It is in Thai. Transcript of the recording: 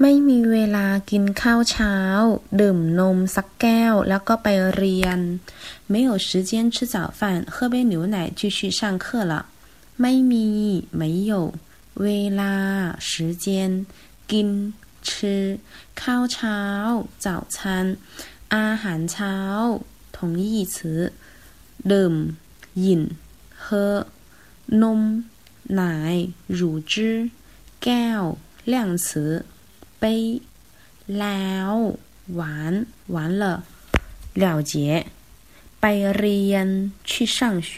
ไม่มีเวลากินข้าวเช้า ดื่มนมสักแก้ว แล้วก็ไปเรียน没有时间吃早饭喝杯牛奶继续上课了ไม่มี没有เวลา时间กิน吃ข้าวเช้า早餐อาหารเช้า同义词ดื่มหยิน喝นม奶乳汁แก้ว量词 杯แล้วหวาน完了了结ไปเรียน去上学